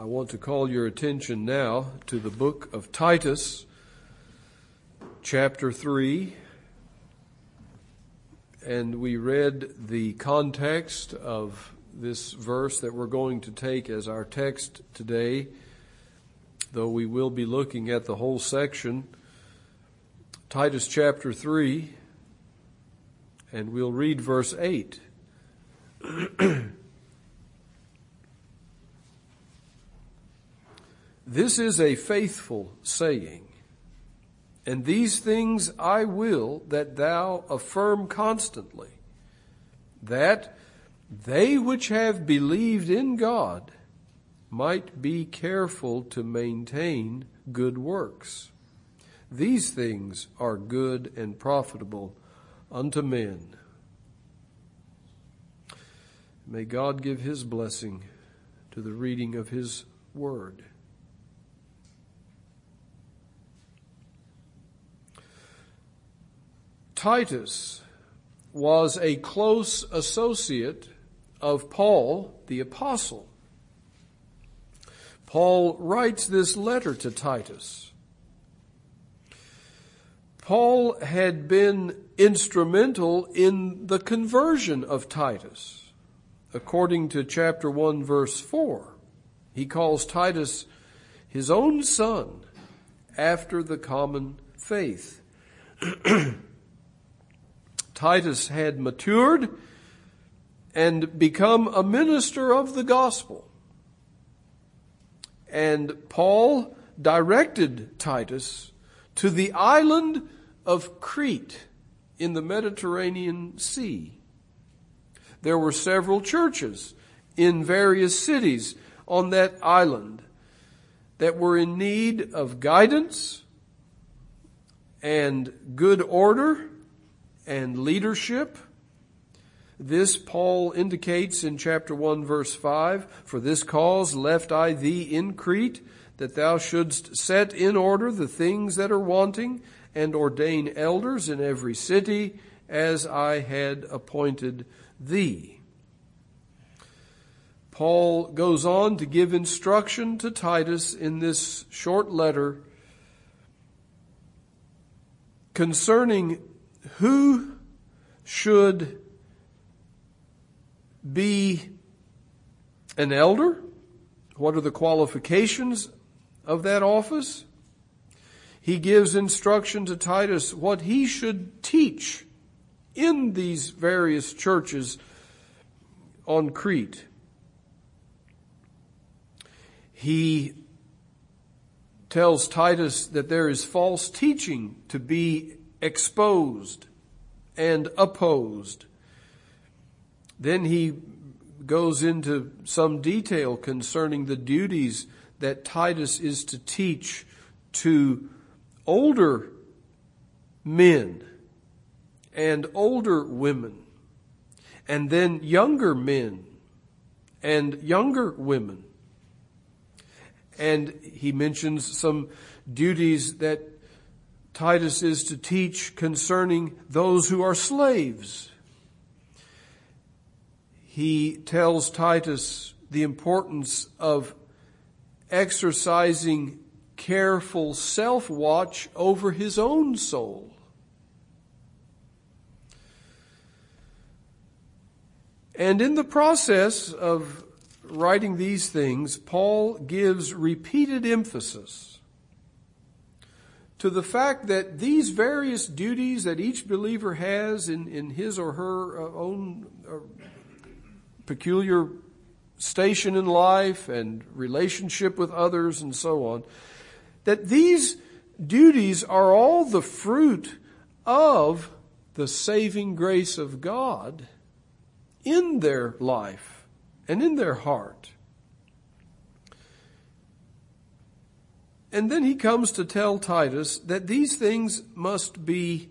I want to call your attention now to the book of Titus, chapter 3. And we read the context of this verse that we're going to take as our text today, though we will be looking at the whole section. Titus chapter 3, and we'll read verse 8. This is a faithful saying. And these things I will that thou affirm constantly, that they which have believed in God might be careful to maintain good works. These things are good and profitable unto men. May God give his blessing to the reading of his word. Titus was a close associate of Paul the apostle. Paul writes this letter to Titus. Paul had been instrumental in the conversion of Titus. According to chapter 1 verse 4, he calls Titus his own son after the common faith. Titus had matured and become a minister of the gospel. And Paul directed Titus to the island of Crete in the Mediterranean Sea. There were several churches in various cities on that island that were in need of guidance and good order and leadership. This Paul indicates in chapter 1 verse 5, For this cause left I thee in Crete, that thou shouldst set in order the things that are wanting, and ordain elders in every city, as I had appointed thee. Paul goes on to give instruction to Titus in this short letter concerning who should be an elder? What are the qualifications of that office? He gives instruction to Titus what he should teach in these various churches on Crete. He tells Titus that there is false teaching to be exposed and opposed. Then he goes into some detail concerning the duties that Titus is to teach to older men and older women and then younger men and younger women. And he mentions some duties that Titus is to teach concerning those who are slaves. He tells Titus the importance of exercising careful self watch over his own soul. And in the process of writing these things, Paul gives repeated emphasis to the fact that these various duties that each believer has in, in his or her uh, own uh, peculiar station in life and relationship with others and so on, that these duties are all the fruit of the saving grace of God in their life and in their heart. And then he comes to tell Titus that these things must be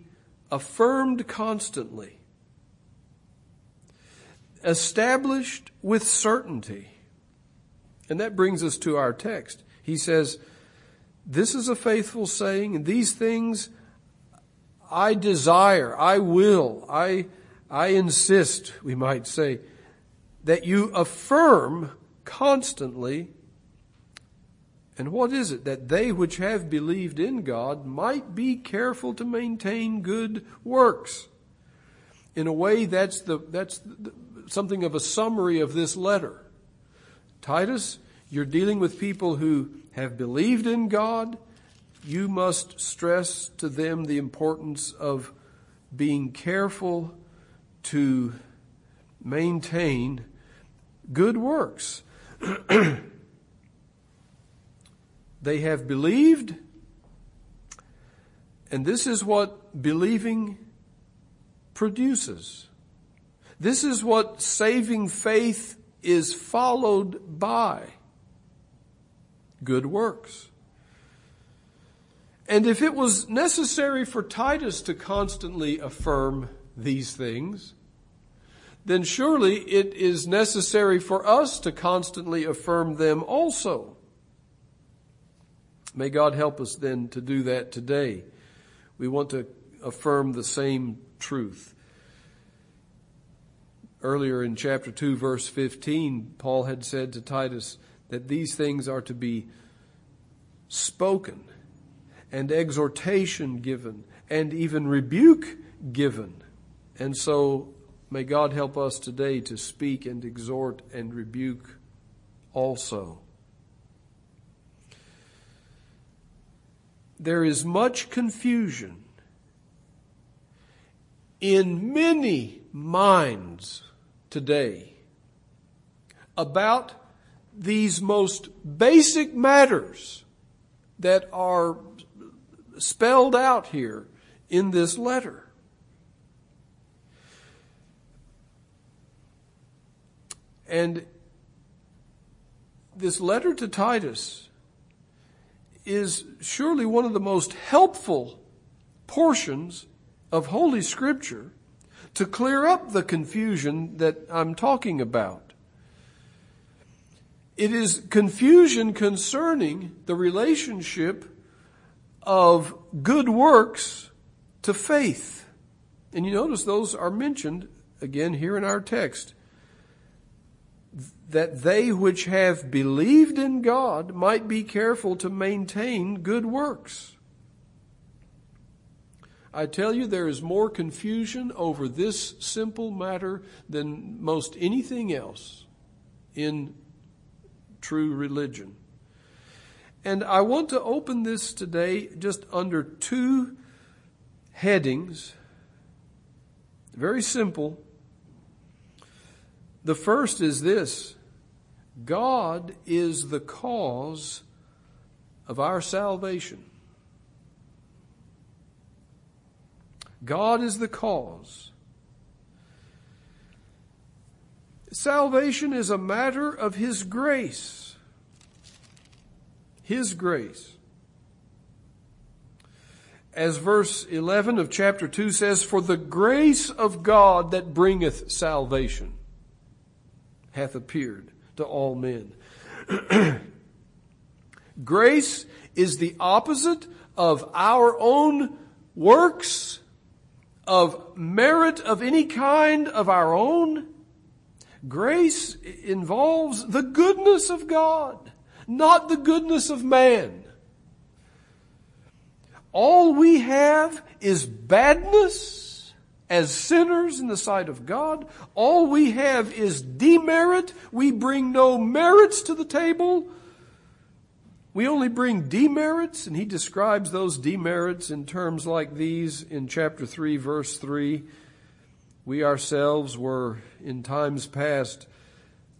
affirmed constantly, established with certainty. And that brings us to our text. He says, This is a faithful saying, and these things I desire, I will, I, I insist, we might say, that you affirm constantly And what is it? That they which have believed in God might be careful to maintain good works. In a way, that's the, that's the, something of a summary of this letter. Titus, you're dealing with people who have believed in God. You must stress to them the importance of being careful to maintain good works. they have believed, and this is what believing produces. This is what saving faith is followed by good works. And if it was necessary for Titus to constantly affirm these things, then surely it is necessary for us to constantly affirm them also. May God help us then to do that today. We want to affirm the same truth. Earlier in chapter 2 verse 15, Paul had said to Titus that these things are to be spoken and exhortation given and even rebuke given. And so May God help us today to speak and exhort and rebuke also. There is much confusion in many minds today about these most basic matters that are spelled out here in this letter. And this letter to Titus is surely one of the most helpful portions of Holy Scripture to clear up the confusion that I'm talking about. It is confusion concerning the relationship of good works to faith. And you notice those are mentioned again here in our text that they which have believed in God might be careful to maintain good works. I tell you, there is more confusion over this simple matter than most anything else in true religion. And I want to open this today just under two headings. Very simple. The first is this God is the cause of our salvation. God is the cause. Salvation is a matter of His grace. His grace. As verse 11 of chapter 2 says, For the grace of God that bringeth salvation hath appeared to all men. Grace is the opposite of our own works, of merit of any kind of our own. Grace involves the goodness of God, not the goodness of man. All we have is badness as sinners in the sight of God. All we have is demerit. We bring no merits to the table. We only bring demerits, and he describes those demerits in terms like these in chapter 3, verse 3. We ourselves were in times past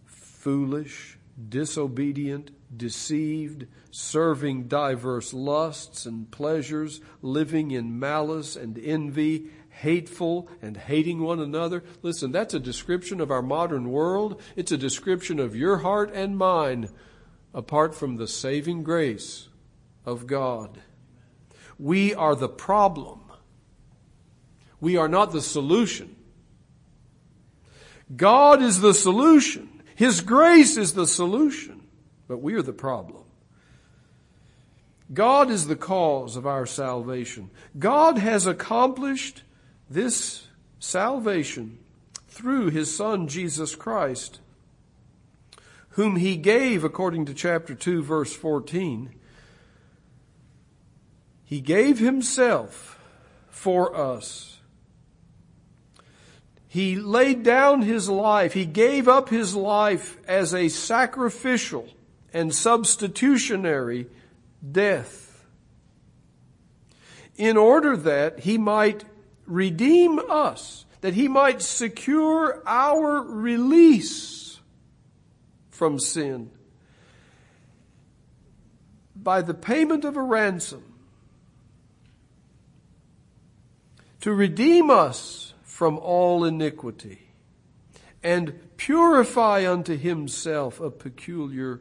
foolish, disobedient, deceived, serving diverse lusts and pleasures, living in malice and envy, hateful and hating one another. Listen, that's a description of our modern world. It's a description of your heart and mine apart from the saving grace of God. We are the problem. We are not the solution. God is the solution. His grace is the solution, but we are the problem. God is the cause of our salvation. God has accomplished this salvation through his son Jesus Christ, whom he gave, according to chapter 2, verse 14, he gave himself for us. He laid down his life. He gave up his life as a sacrificial and substitutionary death in order that he might redeem us, that he might secure our release from sin by the payment of a ransom to redeem us from all iniquity and purify unto himself a peculiar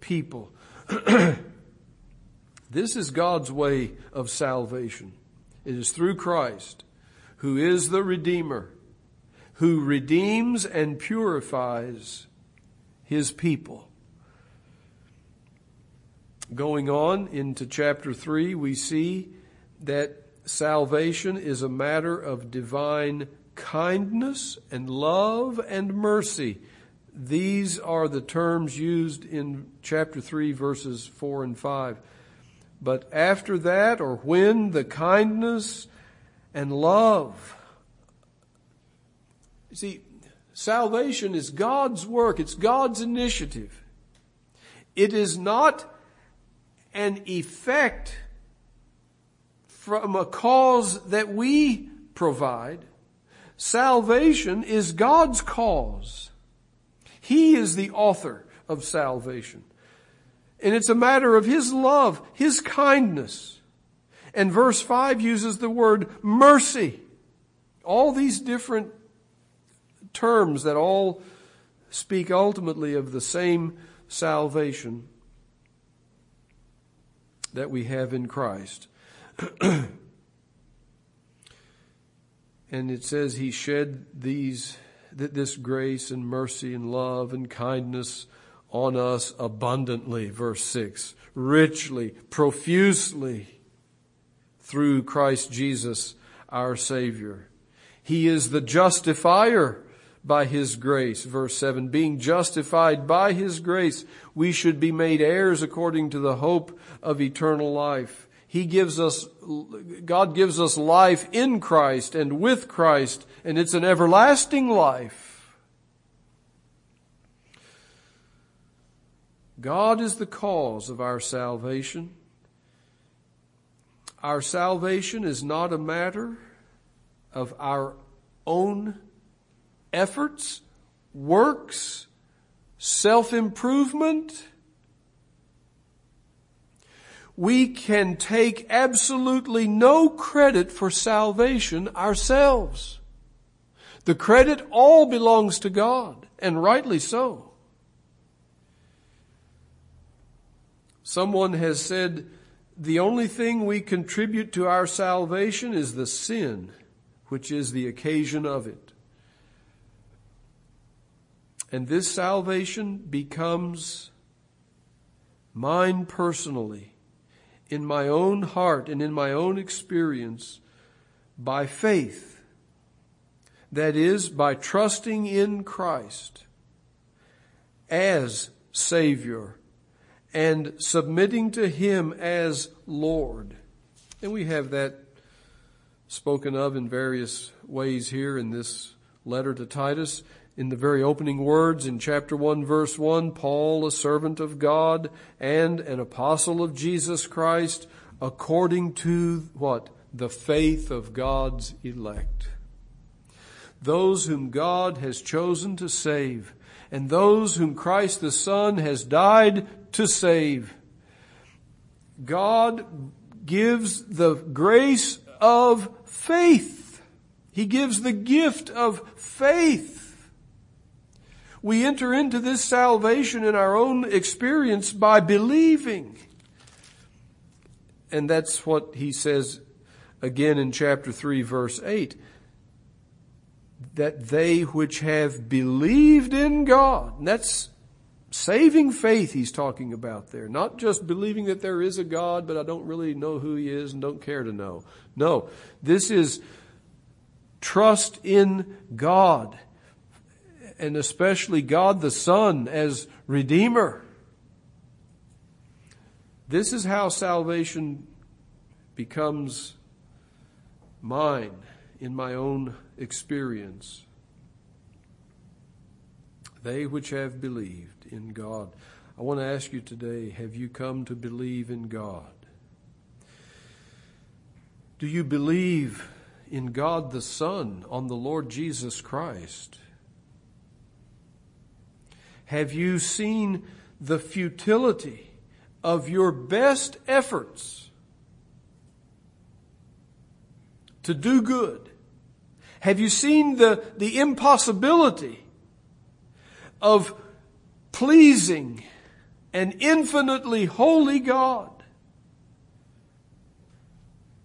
people. this is God's way of salvation. It is through Christ, who is the Redeemer, who redeems and purifies his people. Going on into chapter 3, we see that salvation is a matter of divine kindness and love and mercy. These are the terms used in chapter 3 verses 4 and 5. But after that, or when the kindness and love, you see, salvation is God's work. It's God's initiative. It is not an effect from a cause that we provide. Salvation is God's cause. He is the author of salvation. And it's a matter of His love, His kindness. And verse 5 uses the word mercy. All these different terms that all speak ultimately of the same salvation that we have in Christ. and it says he shed these this grace and mercy and love and kindness on us abundantly verse 6 richly profusely through Christ Jesus our savior he is the justifier by his grace verse 7 being justified by his grace we should be made heirs according to the hope of eternal life he gives us, God gives us life in Christ and with Christ, and it's an everlasting life. God is the cause of our salvation. Our salvation is not a matter of our own efforts, works, self-improvement, we can take absolutely no credit for salvation ourselves. The credit all belongs to God, and rightly so. Someone has said, the only thing we contribute to our salvation is the sin, which is the occasion of it. And this salvation becomes mine personally in my own heart and in my own experience by faith. That is, by trusting in Christ as Savior and submitting to Him as Lord. And we have that spoken of in various ways here in this letter to Titus in the very opening words in chapter 1 verse 1, Paul, a servant of God and an apostle of Jesus Christ, according to what? The faith of God's elect. Those whom God has chosen to save and those whom Christ the Son has died to save. God gives the grace of faith. He gives the gift of faith we enter into this salvation in our own experience by believing. And that's what he says again in chapter 3 verse 8. That they which have believed in God, and that's saving faith he's talking about there. Not just believing that there is a God, but I don't really know who he is and don't care to know. No, this is trust in God and especially God the Son as Redeemer. This is how salvation becomes mine in my own experience. They which have believed in God. I want to ask you today have you come to believe in God? Do you believe in God the Son, on the Lord Jesus Christ? Have you seen the futility of your best efforts to do good? Have you seen the, the impossibility of pleasing an infinitely holy God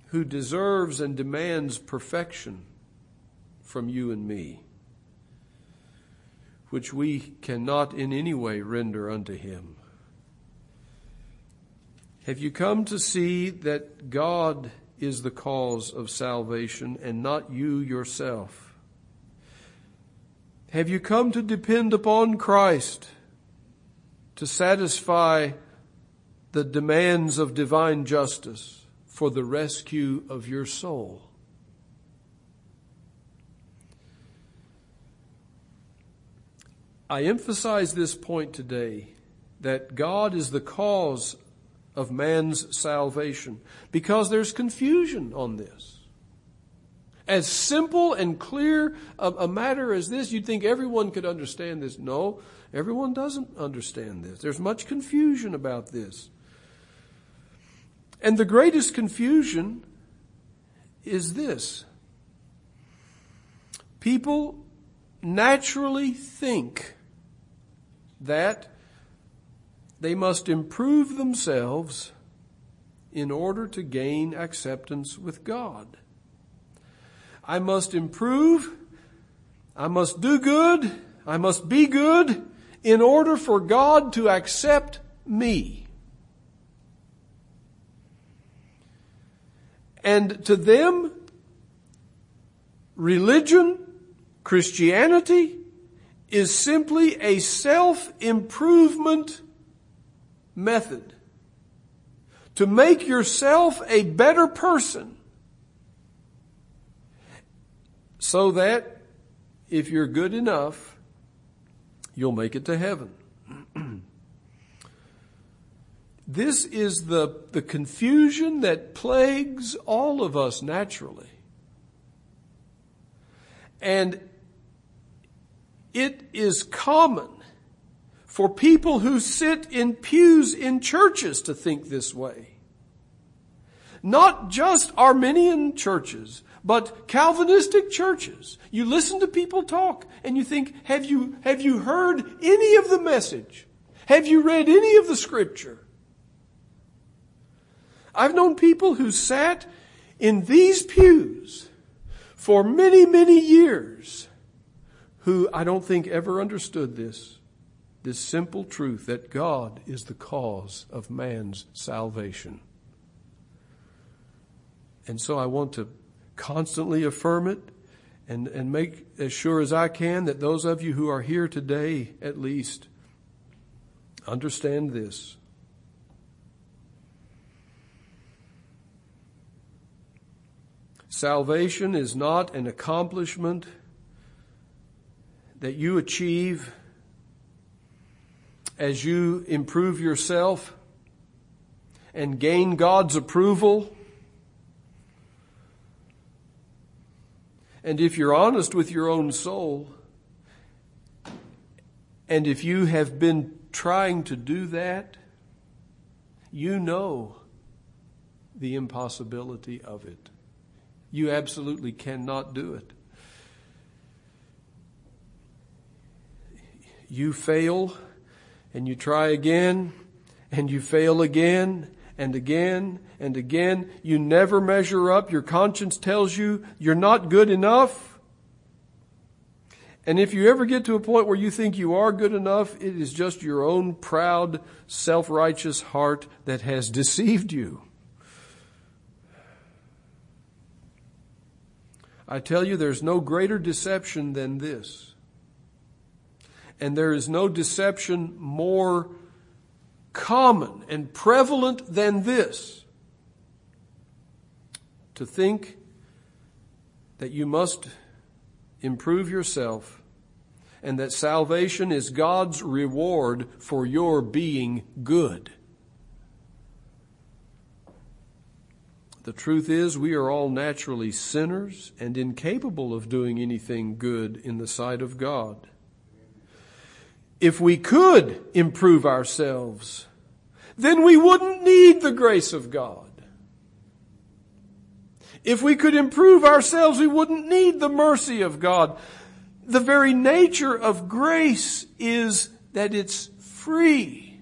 who deserves and demands perfection from you and me, which we cannot in any way render unto him? Have you come to see that God is the cause of salvation and not you yourself? Have you come to depend upon Christ to satisfy the demands of divine justice for the rescue of your soul? I emphasize this point today that God is the cause of man's salvation because there's confusion on this. As simple and clear a, matter as this, you'd think everyone could understand this. No, everyone doesn't understand this. There's much confusion about this. And the greatest confusion is this. People naturally think that they must improve themselves in order to gain acceptance with God. I must improve. I must do good. I must be good in order for God to accept me. And to them, religion, Christianity, is simply a self-improvement method to make yourself a better person so that if you're good enough, you'll make it to heaven. this is the, the confusion that plagues all of us naturally. And it is common for people who sit in pews in churches to think this way. Not just Arminian churches, but Calvinistic churches. You listen to people talk and you think, have you, have you heard any of the message? Have you read any of the scripture? I've known people who sat in these pews for many, many years who I don't think ever understood this this simple truth that God is the cause of man's salvation. And so I want to constantly affirm it and, and make as sure as I can that those of you who are here today, at least, understand this. Salvation is not an accomplishment that you achieve as you improve yourself and gain God's approval. And if you're honest with your own soul, and if you have been trying to do that, you know the impossibility of it. You absolutely cannot do it. You fail and you try again and you fail again and again and again. You never measure up. Your conscience tells you you're not good enough. And if you ever get to a point where you think you are good enough, it is just your own proud, self-righteous heart that has deceived you. I tell you, there's no greater deception than this And there is no deception more common and prevalent than this. To think that you must improve yourself and that salvation is God's reward for your being good. The truth is, we are all naturally sinners and incapable of doing anything good in the sight of God. If we could improve ourselves, then we wouldn't need the grace of God. If we could improve ourselves, we wouldn't need the mercy of God. The very nature of grace is that it's free.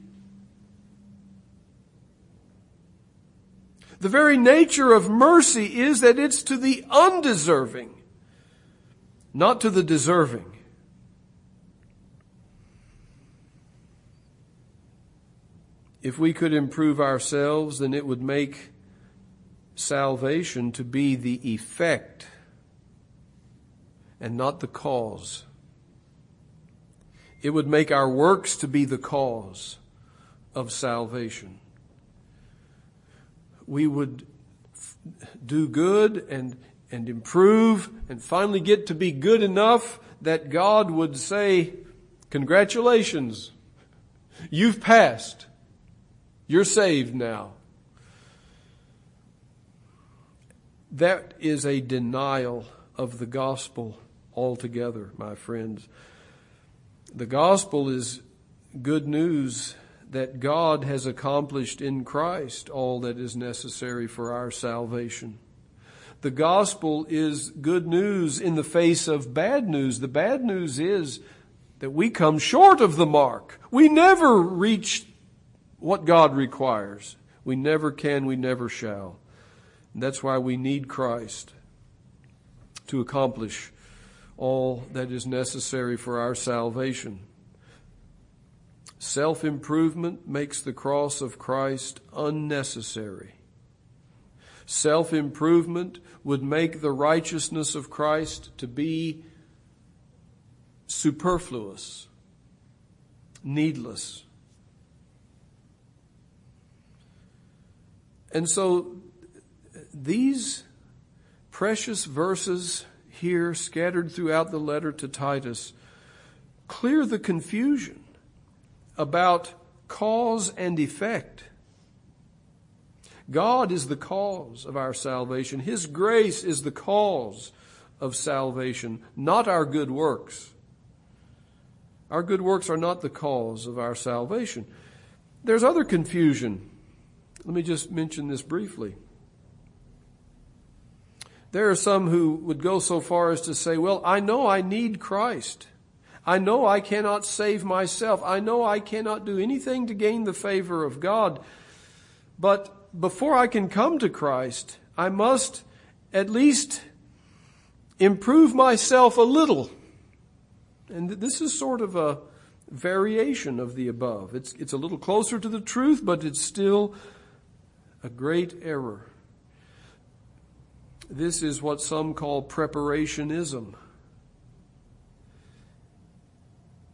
The very nature of mercy is that it's to the undeserving, not to the deserving. If we could improve ourselves, then it would make salvation to be the effect and not the cause. It would make our works to be the cause of salvation we would do good and, and improve and finally get to be good enough that God would say, congratulations, you've passed. You're saved now. That is a denial of the gospel altogether, my friends. The gospel is good news that God has accomplished in Christ all that is necessary for our salvation. The gospel is good news in the face of bad news. The bad news is that we come short of the mark. We never reach what God requires. We never can, we never shall. And that's why we need Christ to accomplish all that is necessary for our salvation. Self improvement makes the cross of Christ unnecessary. Self improvement would make the righteousness of Christ to be superfluous, needless. And so these precious verses here scattered throughout the letter to Titus clear the confusion about cause and effect. God is the cause of our salvation. His grace is the cause of salvation, not our good works. Our good works are not the cause of our salvation. There's other confusion. Let me just mention this briefly. There are some who would go so far as to say, well, I know I need Christ. I know I cannot save myself. I know I cannot do anything to gain the favor of God. But before I can come to Christ, I must at least improve myself a little. And this is sort of a variation of the above. It's, it's a little closer to the truth, but it's still a great error. This is what some call preparationism.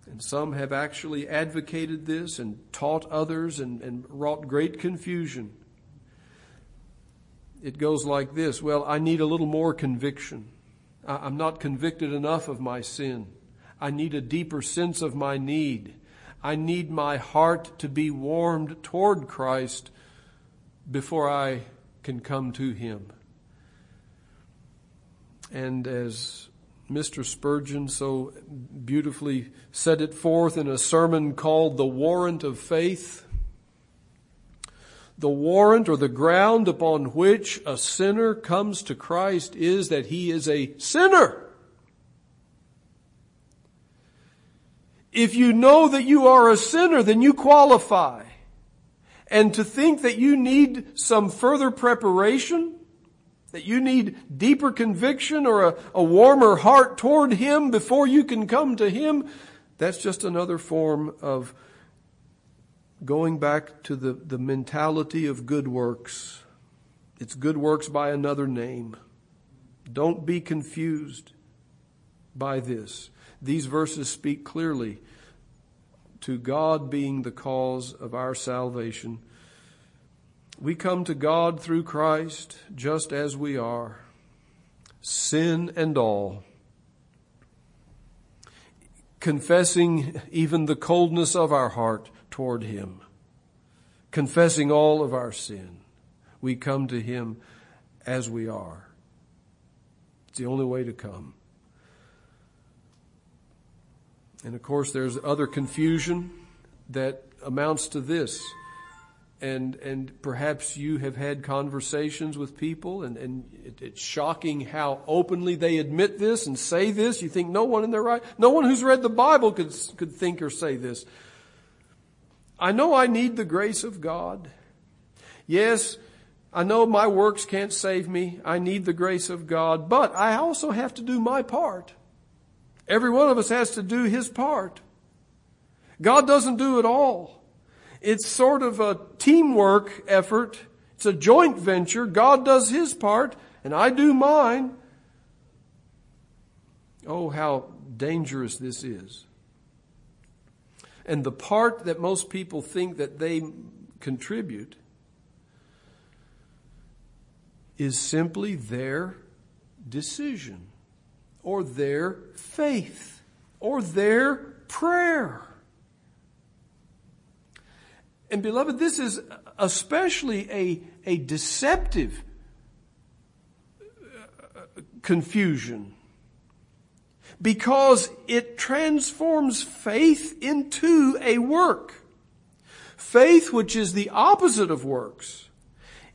And some have actually advocated this and taught others and, and wrought great confusion. It goes like this Well, I need a little more conviction. I'm not convicted enough of my sin. I need a deeper sense of my need. I need my heart to be warmed toward Christ before I can come to Him. And as Mr. Spurgeon so beautifully set it forth in a sermon called The Warrant of Faith. The warrant or the ground upon which a sinner comes to Christ is that he is a sinner. If you know that you are a sinner, then you qualify. And to think that you need some further preparation that you need deeper conviction or a, a warmer heart toward Him before you can come to Him, that's just another form of going back to the, the mentality of good works. It's good works by another name. Don't be confused by this. These verses speak clearly to God being the cause of our salvation. We come to God through Christ just as we are, sin and all, confessing even the coldness of our heart toward Him, confessing all of our sin. We come to Him as we are. It's the only way to come. And of course, there's other confusion that amounts to this. And, and perhaps you have had conversations with people and, and it, it's shocking how openly they admit this and say this. You think no one in their right, no one who's read the Bible could, could think or say this. I know I need the grace of God. Yes, I know my works can't save me. I need the grace of God, but I also have to do my part. Every one of us has to do his part. God doesn't do it all. It's sort of a teamwork effort. It's a joint venture. God does his part and I do mine. Oh, how dangerous this is. And the part that most people think that they contribute is simply their decision or their faith or their prayer. And beloved, this is especially a, a deceptive uh, confusion because it transforms faith into a work. Faith, which is the opposite of works,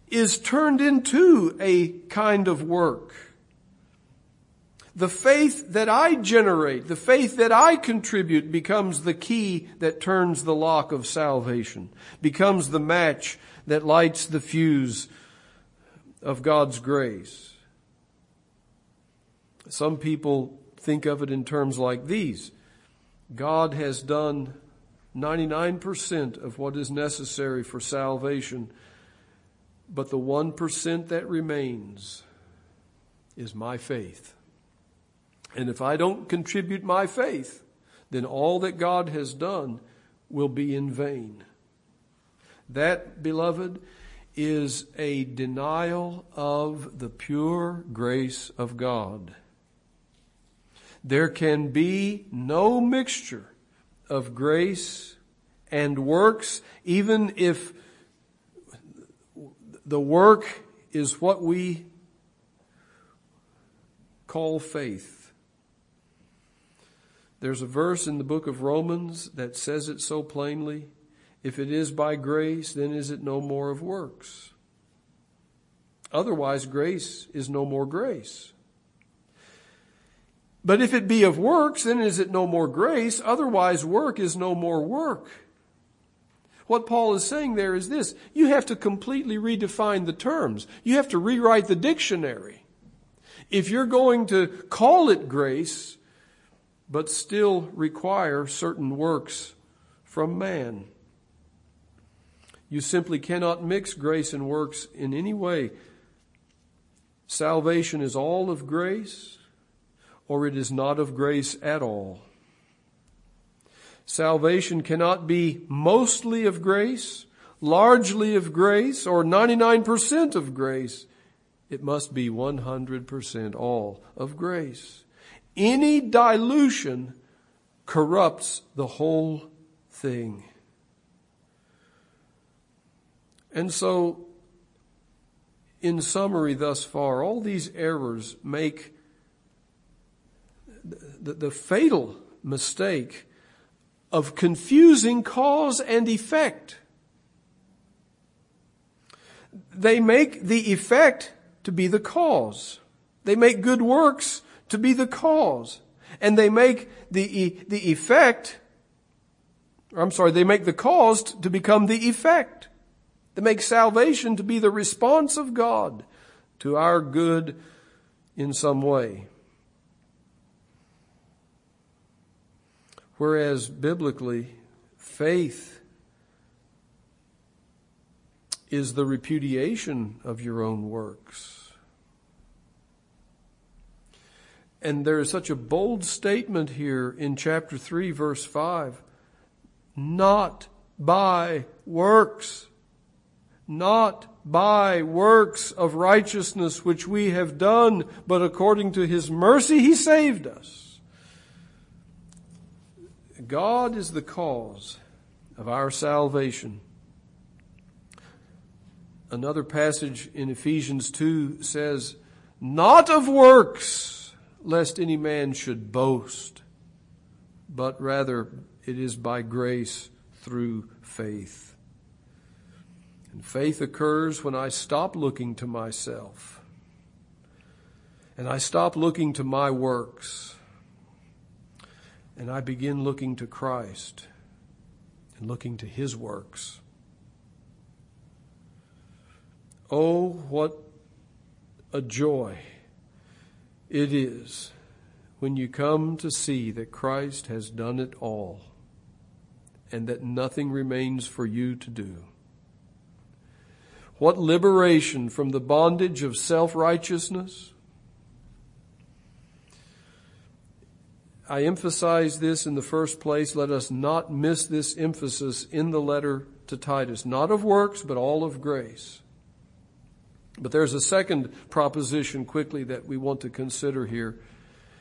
is turned into a kind of work. The faith that I generate, the faith that I contribute becomes the key that turns the lock of salvation, becomes the match that lights the fuse of God's grace. Some people think of it in terms like these. God has done 99% of what is necessary for salvation, but the 1% that remains is my faith. And if I don't contribute my faith, then all that God has done will be in vain. That, beloved, is a denial of the pure grace of God. There can be no mixture of grace and works, even if the work is what we call faith. There's a verse in the book of Romans that says it so plainly. If it is by grace, then is it no more of works? Otherwise, grace is no more grace. But if it be of works, then is it no more grace? Otherwise, work is no more work. What Paul is saying there is this. You have to completely redefine the terms. You have to rewrite the dictionary. If you're going to call it grace, but still require certain works from man. You simply cannot mix grace and works in any way. Salvation is all of grace, or it is not of grace at all. Salvation cannot be mostly of grace, largely of grace, or 99% of grace. It must be 100% all of grace. Any dilution corrupts the whole thing. And so, in summary thus far, all these errors make the, the, fatal mistake of confusing cause and effect. They make the effect to be the cause. They make good works to be the cause. And they make the, the effect, I'm sorry, they make the cause to become the effect. They make salvation to be the response of God to our good in some way. Whereas biblically, faith is the repudiation of your own works. And there is such a bold statement here in chapter 3 verse 5. not by works. Not by works of righteousness which we have done, but according to His mercy He saved us. God is the cause of our salvation. Another passage in Ephesians 2 says, not of works, lest any man should boast, but rather it is by grace through faith. And faith occurs when I stop looking to myself and I stop looking to my works and I begin looking to Christ and looking to His works. Oh, what a joy it is when you come to see that Christ has done it all and that nothing remains for you to do. What liberation from the bondage of self-righteousness. I emphasize this in the first place. Let us not miss this emphasis in the letter to Titus. Not of works, but all of grace. But there's a second proposition quickly that we want to consider here,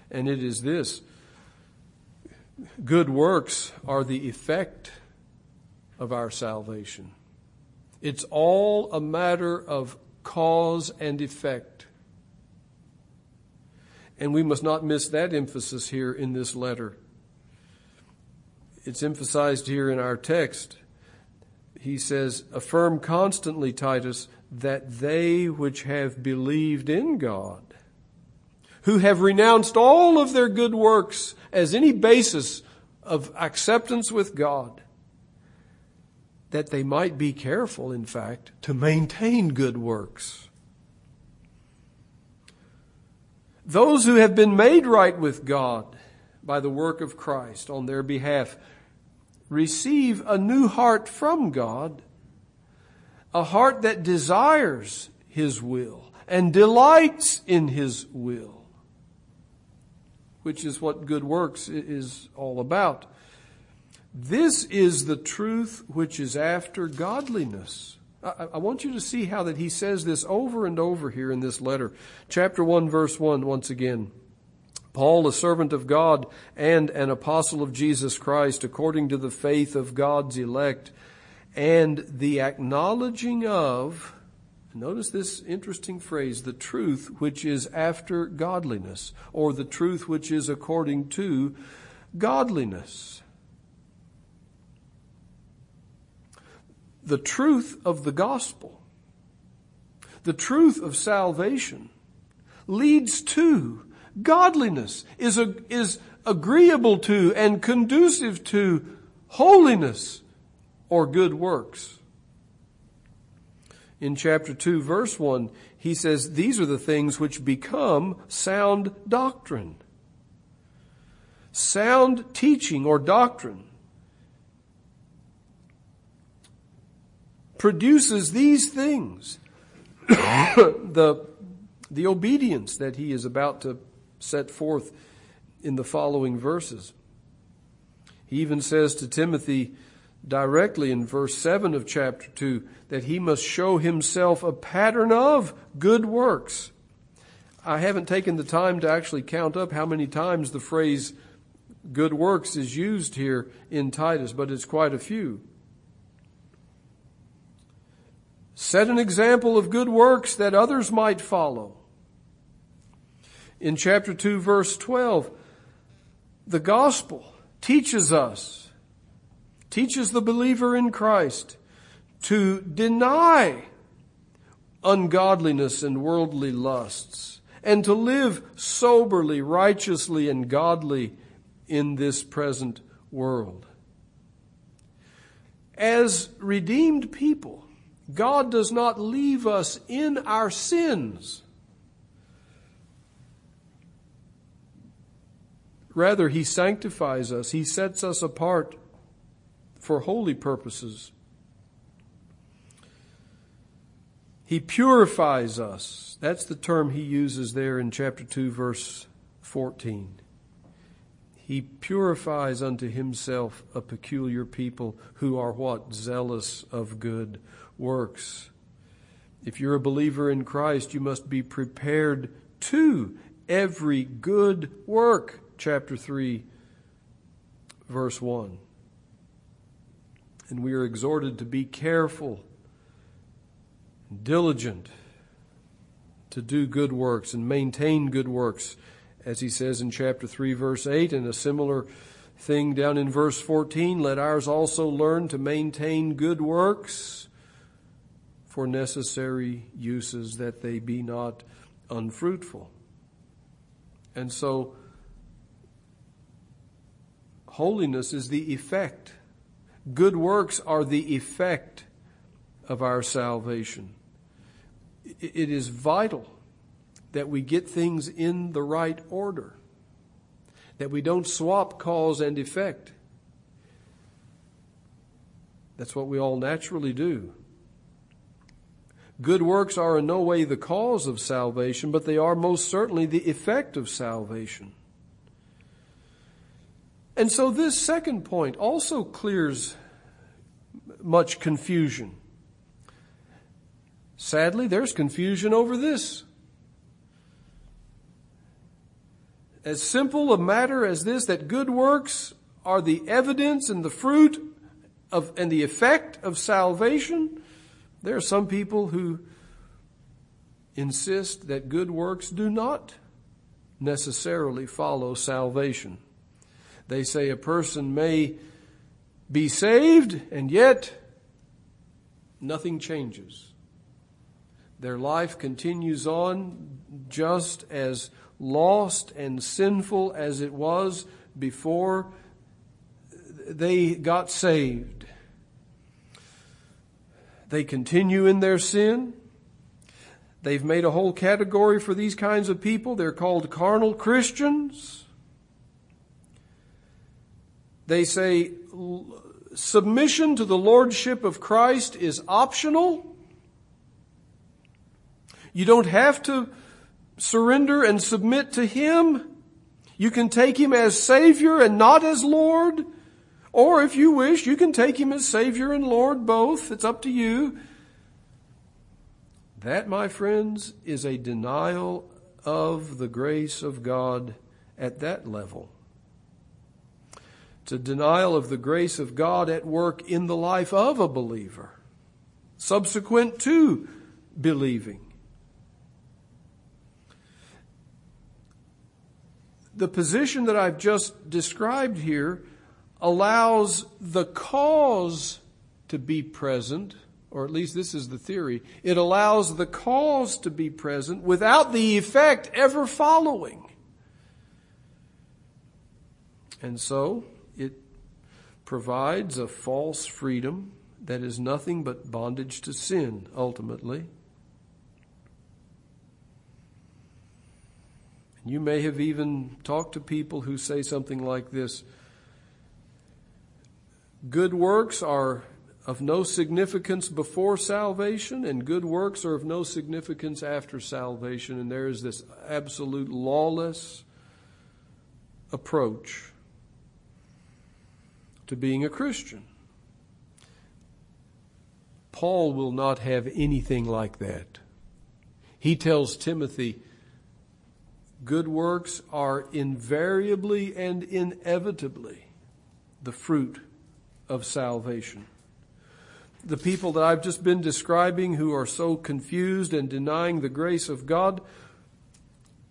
and it is this. Good works are the effect of our salvation. It's all a matter of cause and effect. And we must not miss that emphasis here in this letter. It's emphasized here in our text. He says, affirm constantly, Titus, that they which have believed in God, who have renounced all of their good works as any basis of acceptance with God, that they might be careful, in fact, to maintain good works. Those who have been made right with God by the work of Christ on their behalf receive a new heart from God a heart that desires His will and delights in His will, which is what good works is all about. This is the truth which is after godliness. I, want you to see how that he says this over and over here in this letter. Chapter 1 verse 1 once again. Paul, a servant of God and an apostle of Jesus Christ according to the faith of God's elect and the acknowledging of, notice this interesting phrase, the truth which is after godliness, or the truth which is according to godliness. The truth of the gospel, the truth of salvation leads to godliness, is, a, is agreeable to and conducive to holiness, or good works. In chapter 2 verse 1, he says, these are the things which become sound doctrine. Sound teaching or doctrine produces these things. the, the obedience that he is about to set forth in the following verses. He even says to Timothy, directly in verse 7 of chapter 2 that he must show himself a pattern of good works. I haven't taken the time to actually count up how many times the phrase good works is used here in Titus, but it's quite a few. Set an example of good works that others might follow. In chapter 2 verse 12, the gospel teaches us teaches the believer in Christ to deny ungodliness and worldly lusts and to live soberly, righteously, and godly in this present world. As redeemed people, God does not leave us in our sins. Rather, He sanctifies us. He sets us apart for holy purposes. He purifies us. That's the term he uses there in chapter 2 verse 14. He purifies unto himself a peculiar people who are what? Zealous of good works. If you're a believer in Christ, you must be prepared to every good work. Chapter 3, verse 1. And we are exhorted to be careful, diligent to do good works and maintain good works, as he says in chapter 3, verse 8, and a similar thing down in verse 14. Let ours also learn to maintain good works for necessary uses that they be not unfruitful. And so, holiness is the effect. Good works are the effect of our salvation. It is vital that we get things in the right order, that we don't swap cause and effect. That's what we all naturally do. Good works are in no way the cause of salvation, but they are most certainly the effect of salvation. And so this second point also clears much confusion. Sadly, there's confusion over this. As simple a matter as this, that good works are the evidence and the fruit of, and the effect of salvation, there are some people who insist that good works do not necessarily follow salvation. They say a person may be saved and yet nothing changes. Their life continues on just as lost and sinful as it was before they got saved. They continue in their sin. They've made a whole category for these kinds of people. They're called carnal Christians. They say submission to the Lordship of Christ is optional. You don't have to surrender and submit to Him. You can take Him as Savior and not as Lord. Or if you wish, you can take him as Savior and Lord both. It's up to you. That, my friends, is a denial of the grace of God at that level. A denial of the grace of God at work in the life of a believer, subsequent to believing. The position that I've just described here allows the cause to be present, or at least this is the theory. It allows the cause to be present without the effect ever following. And so provides a false freedom that is nothing but bondage to sin, ultimately. You may have even talked to people who say something like this Good works are of no significance before salvation, and good works are of no significance after salvation. And there is this absolute lawless approach to being a Christian. Paul will not have anything like that. He tells Timothy, good works are invariably and inevitably the fruit of salvation. The people that I've just been describing who are so confused and denying the grace of God,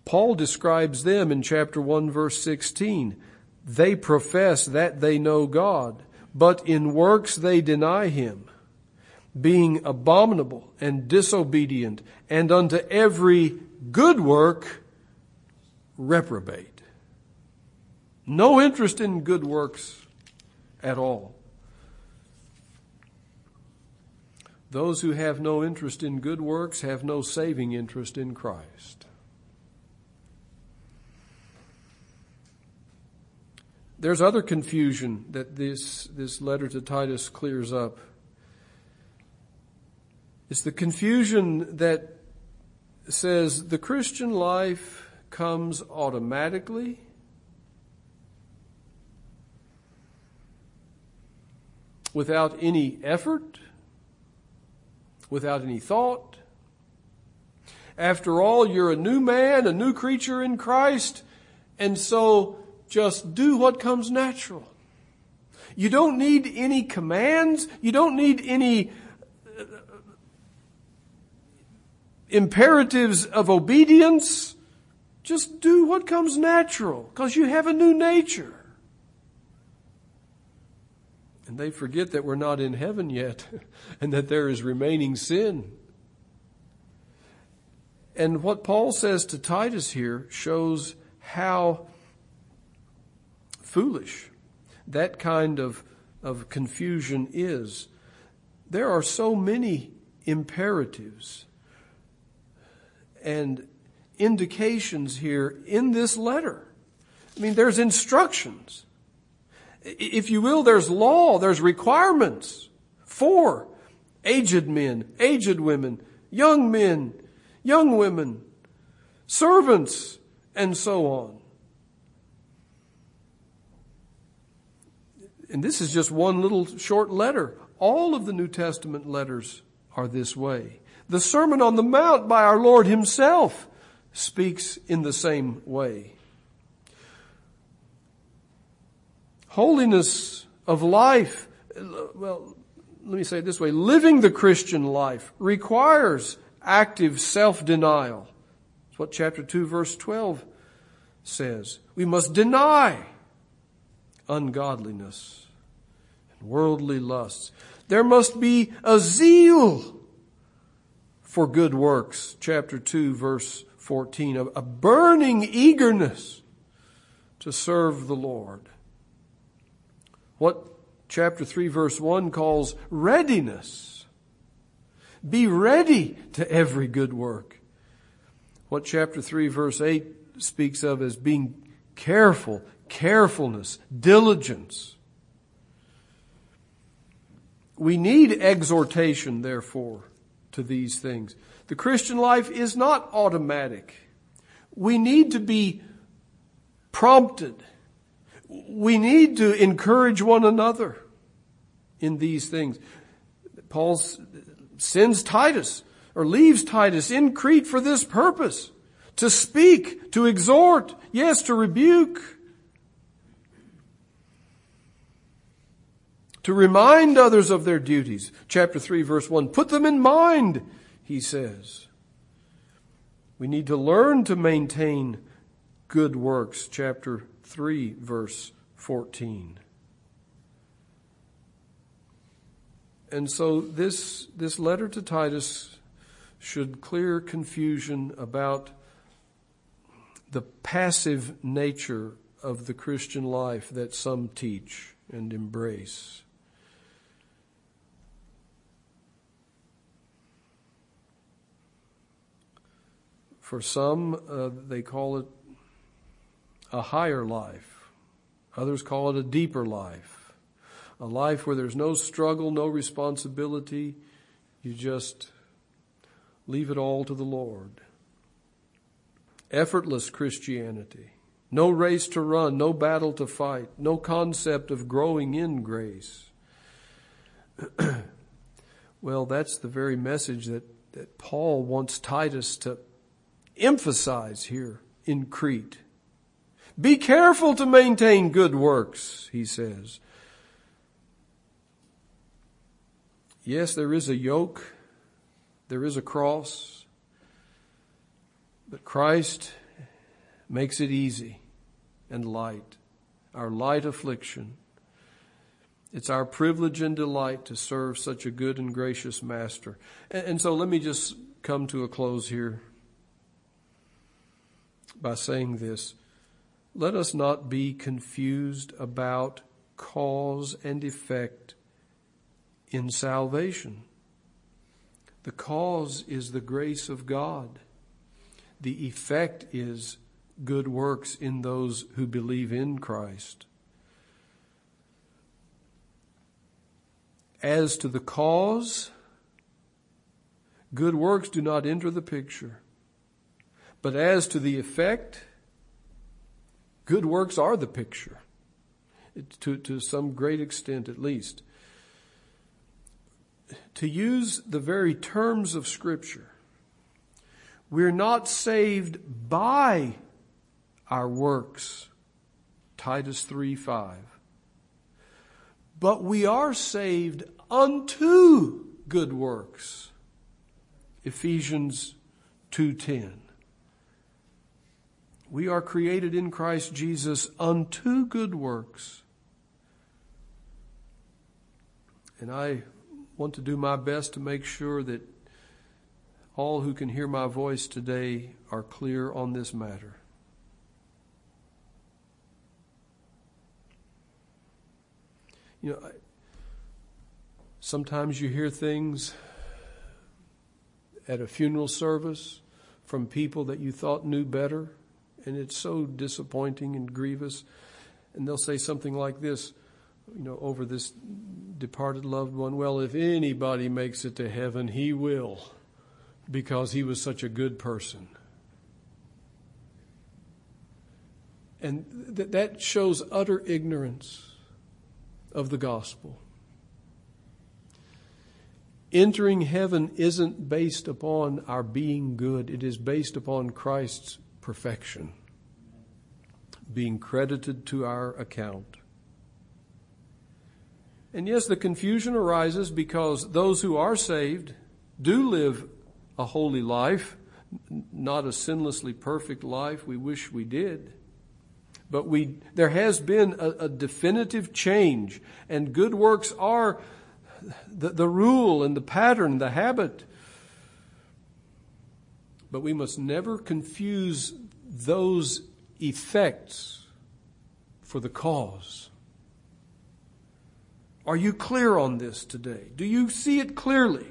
Paul describes them in chapter 1 verse 16. They profess that they know God, but in works they deny him, being abominable and disobedient, and unto every good work reprobate. No interest in good works at all. Those who have no interest in good works have no saving interest in Christ. There's other confusion that this, this letter to Titus clears up. It's the confusion that says the Christian life comes automatically. Without any effort, without any thought. After all, you're a new man, a new creature in Christ, and so just do what comes natural. You don't need any commands. You don't need any uh, imperatives of obedience. Just do what comes natural because you have a new nature. And they forget that we're not in heaven yet and that there is remaining sin. And what Paul says to Titus here shows how foolish that kind of, of confusion is. There are so many imperatives and indications here in this letter. I mean, there's instructions if you will, there's law, there's requirements for aged men, aged women, young men, young women, servants, and so on. And this is just one little short letter. All of the New Testament letters are this way. The Sermon on the Mount by our Lord Himself speaks in the same way. Holiness of life, well, let me say it this way, living the Christian life requires active self-denial. That's what chapter 2 verse 12 says. We must deny ungodliness and worldly lusts. There must be a zeal for good works. Chapter 2 verse 14. A, burning eagerness to serve the Lord what chapter 3 verse 1 calls readiness. Be ready to every good work. What chapter 3 verse 8 speaks of as being careful, carefulness, diligence. We need exhortation, therefore, to these things. The Christian life is not automatic. We need to be prompted we need to encourage one another in these things. Paul sends Titus or leaves Titus in Crete for this purpose. To speak, to exhort, yes, to rebuke, to remind others of their duties. Chapter 3 verse 1. Put them in mind, he says. We need to learn to maintain good works. Chapter 3 verse 14. And so this, this letter to Titus should clear confusion about the passive nature of the Christian life that some teach and embrace. For some, uh, they call it a higher life. Others call it a deeper life. A life where there's no struggle, no responsibility. You just leave it all to the Lord. Effortless Christianity. No race to run, no battle to fight, no concept of growing in grace. well, that's the very message that, that Paul wants Titus to emphasize here in Crete. Be careful to maintain good works, he says. Yes, there is a yoke. There is a cross. But Christ makes it easy and light. Our light affliction. It's our privilege and delight to serve such a good and gracious master. And, so let me just come to a close here by saying this let us not be confused about cause and effect in salvation. The cause is the grace of God. The effect is good works in those who believe in Christ. As to the cause, good works do not enter the picture. But as to the effect, Good works are the picture, to, to some great extent at least. to use the very terms of Scripture, we're not saved by our works. Titus 3 5. But we are saved unto good works. Ephesians 2:10. We are created in Christ Jesus unto good works. And I want to do my best to make sure that all who can hear my voice today are clear on this matter. You know, sometimes you hear things at a funeral service from people that you thought knew better, and it's so disappointing and grievous. And they'll say something like this, you know, over this departed loved one. Well, if anybody makes it to heaven, he will, because he was such a good person. And th- that shows utter ignorance of the gospel. Entering heaven isn't based upon our being good, it is based upon Christ's perfection being credited to our account. And yes, the confusion arises because those who are saved do live a holy life, not a sinlessly perfect life. We wish we did. But we, there has been a, a definitive change, and good works are the, the rule and the pattern, the habit. But we must never confuse those effects for the cause. Are you clear on this today? Do you see it clearly?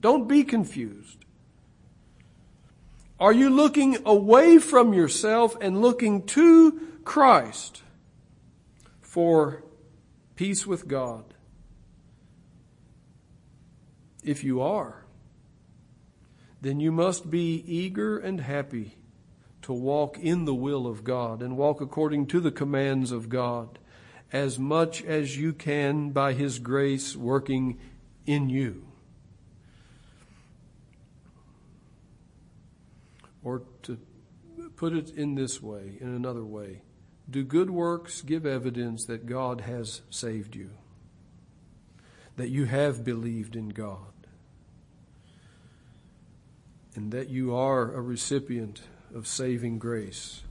Don't be confused. Are you looking away from yourself and looking to Christ for peace with God? If you are, then you must be eager and happy to walk in the will of God and walk according to the commands of God as much as you can by His grace working in you. Or to put it in this way, in another way, do good works give evidence that God has saved you? That you have believed in God? And that you are a recipient of saving grace?